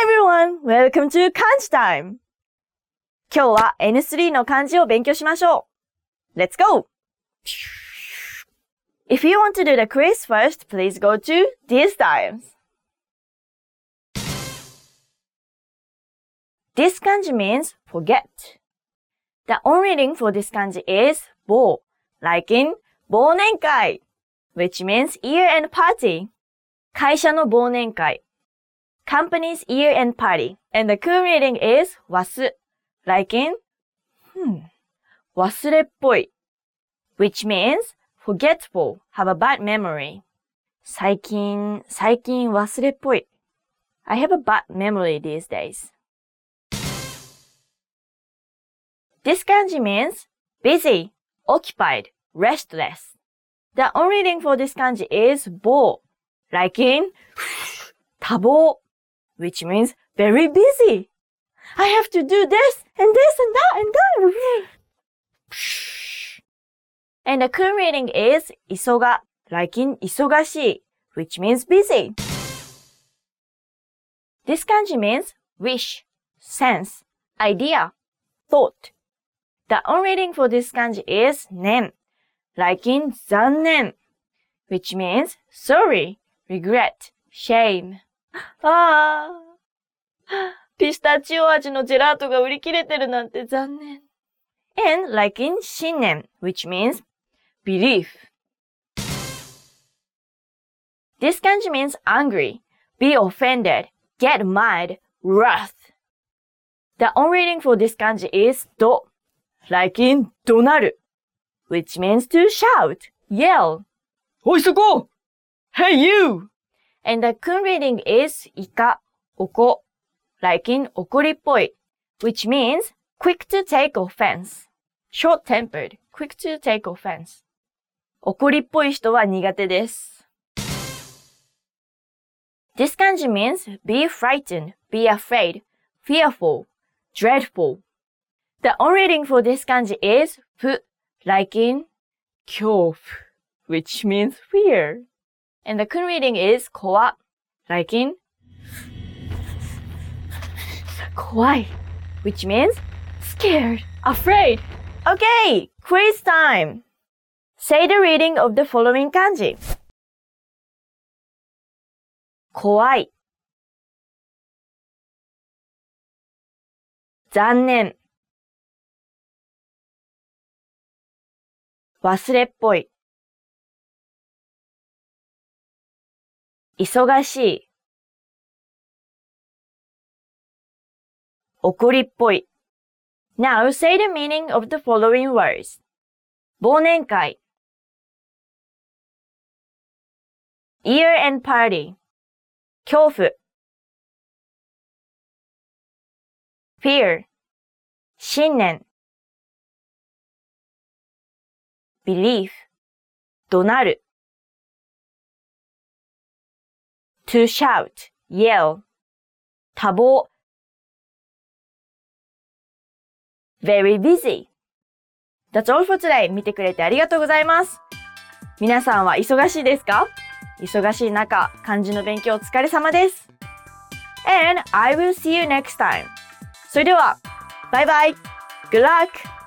Hi everyone! Welcome to 漢字 time! 今日は N3 の漢字を勉強しましょう !Let's go! If you want to do the quiz first, please go to these times. This kanji means forget. The only reading for this kanji is 忘, like in 忘年会 which means year-end party. 会社の忘年会 company's year-end party, and the kun reading is wasu, like in hmm, which means forgetful, have a bad memory. 最近、最近忘れっぽい。I have a bad memory these days. This kanji means busy, occupied, restless. The on reading for this kanji is bo, like in 多忙 which means very busy. I have to do this and this and that and that. And the kun reading is isoga, like in isogashi, which means busy. This kanji means wish, sense, idea, thought. The on reading for this kanji is nen, like in zannen, which means sorry, regret, shame. ああ。ピスタチオ味のジェラートが売り切れてるなんて残念。and like in 信念 which means belief. This kanji means angry, be offended, get mad, wrath. The only reading for this kanji is ど like in 怒鳴る which means to shout, yell. おいそこ !Hey you! And the kun reading is ika oko, like in okorippoi, which means quick to take offense. short tempered, quick to take offense. 怒りっぽい人は苦手です。This kanji means be frightened, be afraid, fearful, dreadful. The on reading for this kanji is fu, like in 恐怖, which means fear. And the Kun reading is kōa, like in kowai, which means scared, afraid. Okay, quiz time. Say the reading of the following kanji. Kowai. 残念忘れっぽい忙しい怒りっぽい Now say the meaning of the following words. 忘年会 Year-end party 恐怖 Fear 信念 Belief 怒鳴る To shout, yell 多忙 very busy. That's all for today. 見てくれてありがとうございます。皆さんは忙しいですか忙しい中、漢字の勉強お疲れ様です。And I will see you next time. それでは、バイバイ !Good luck!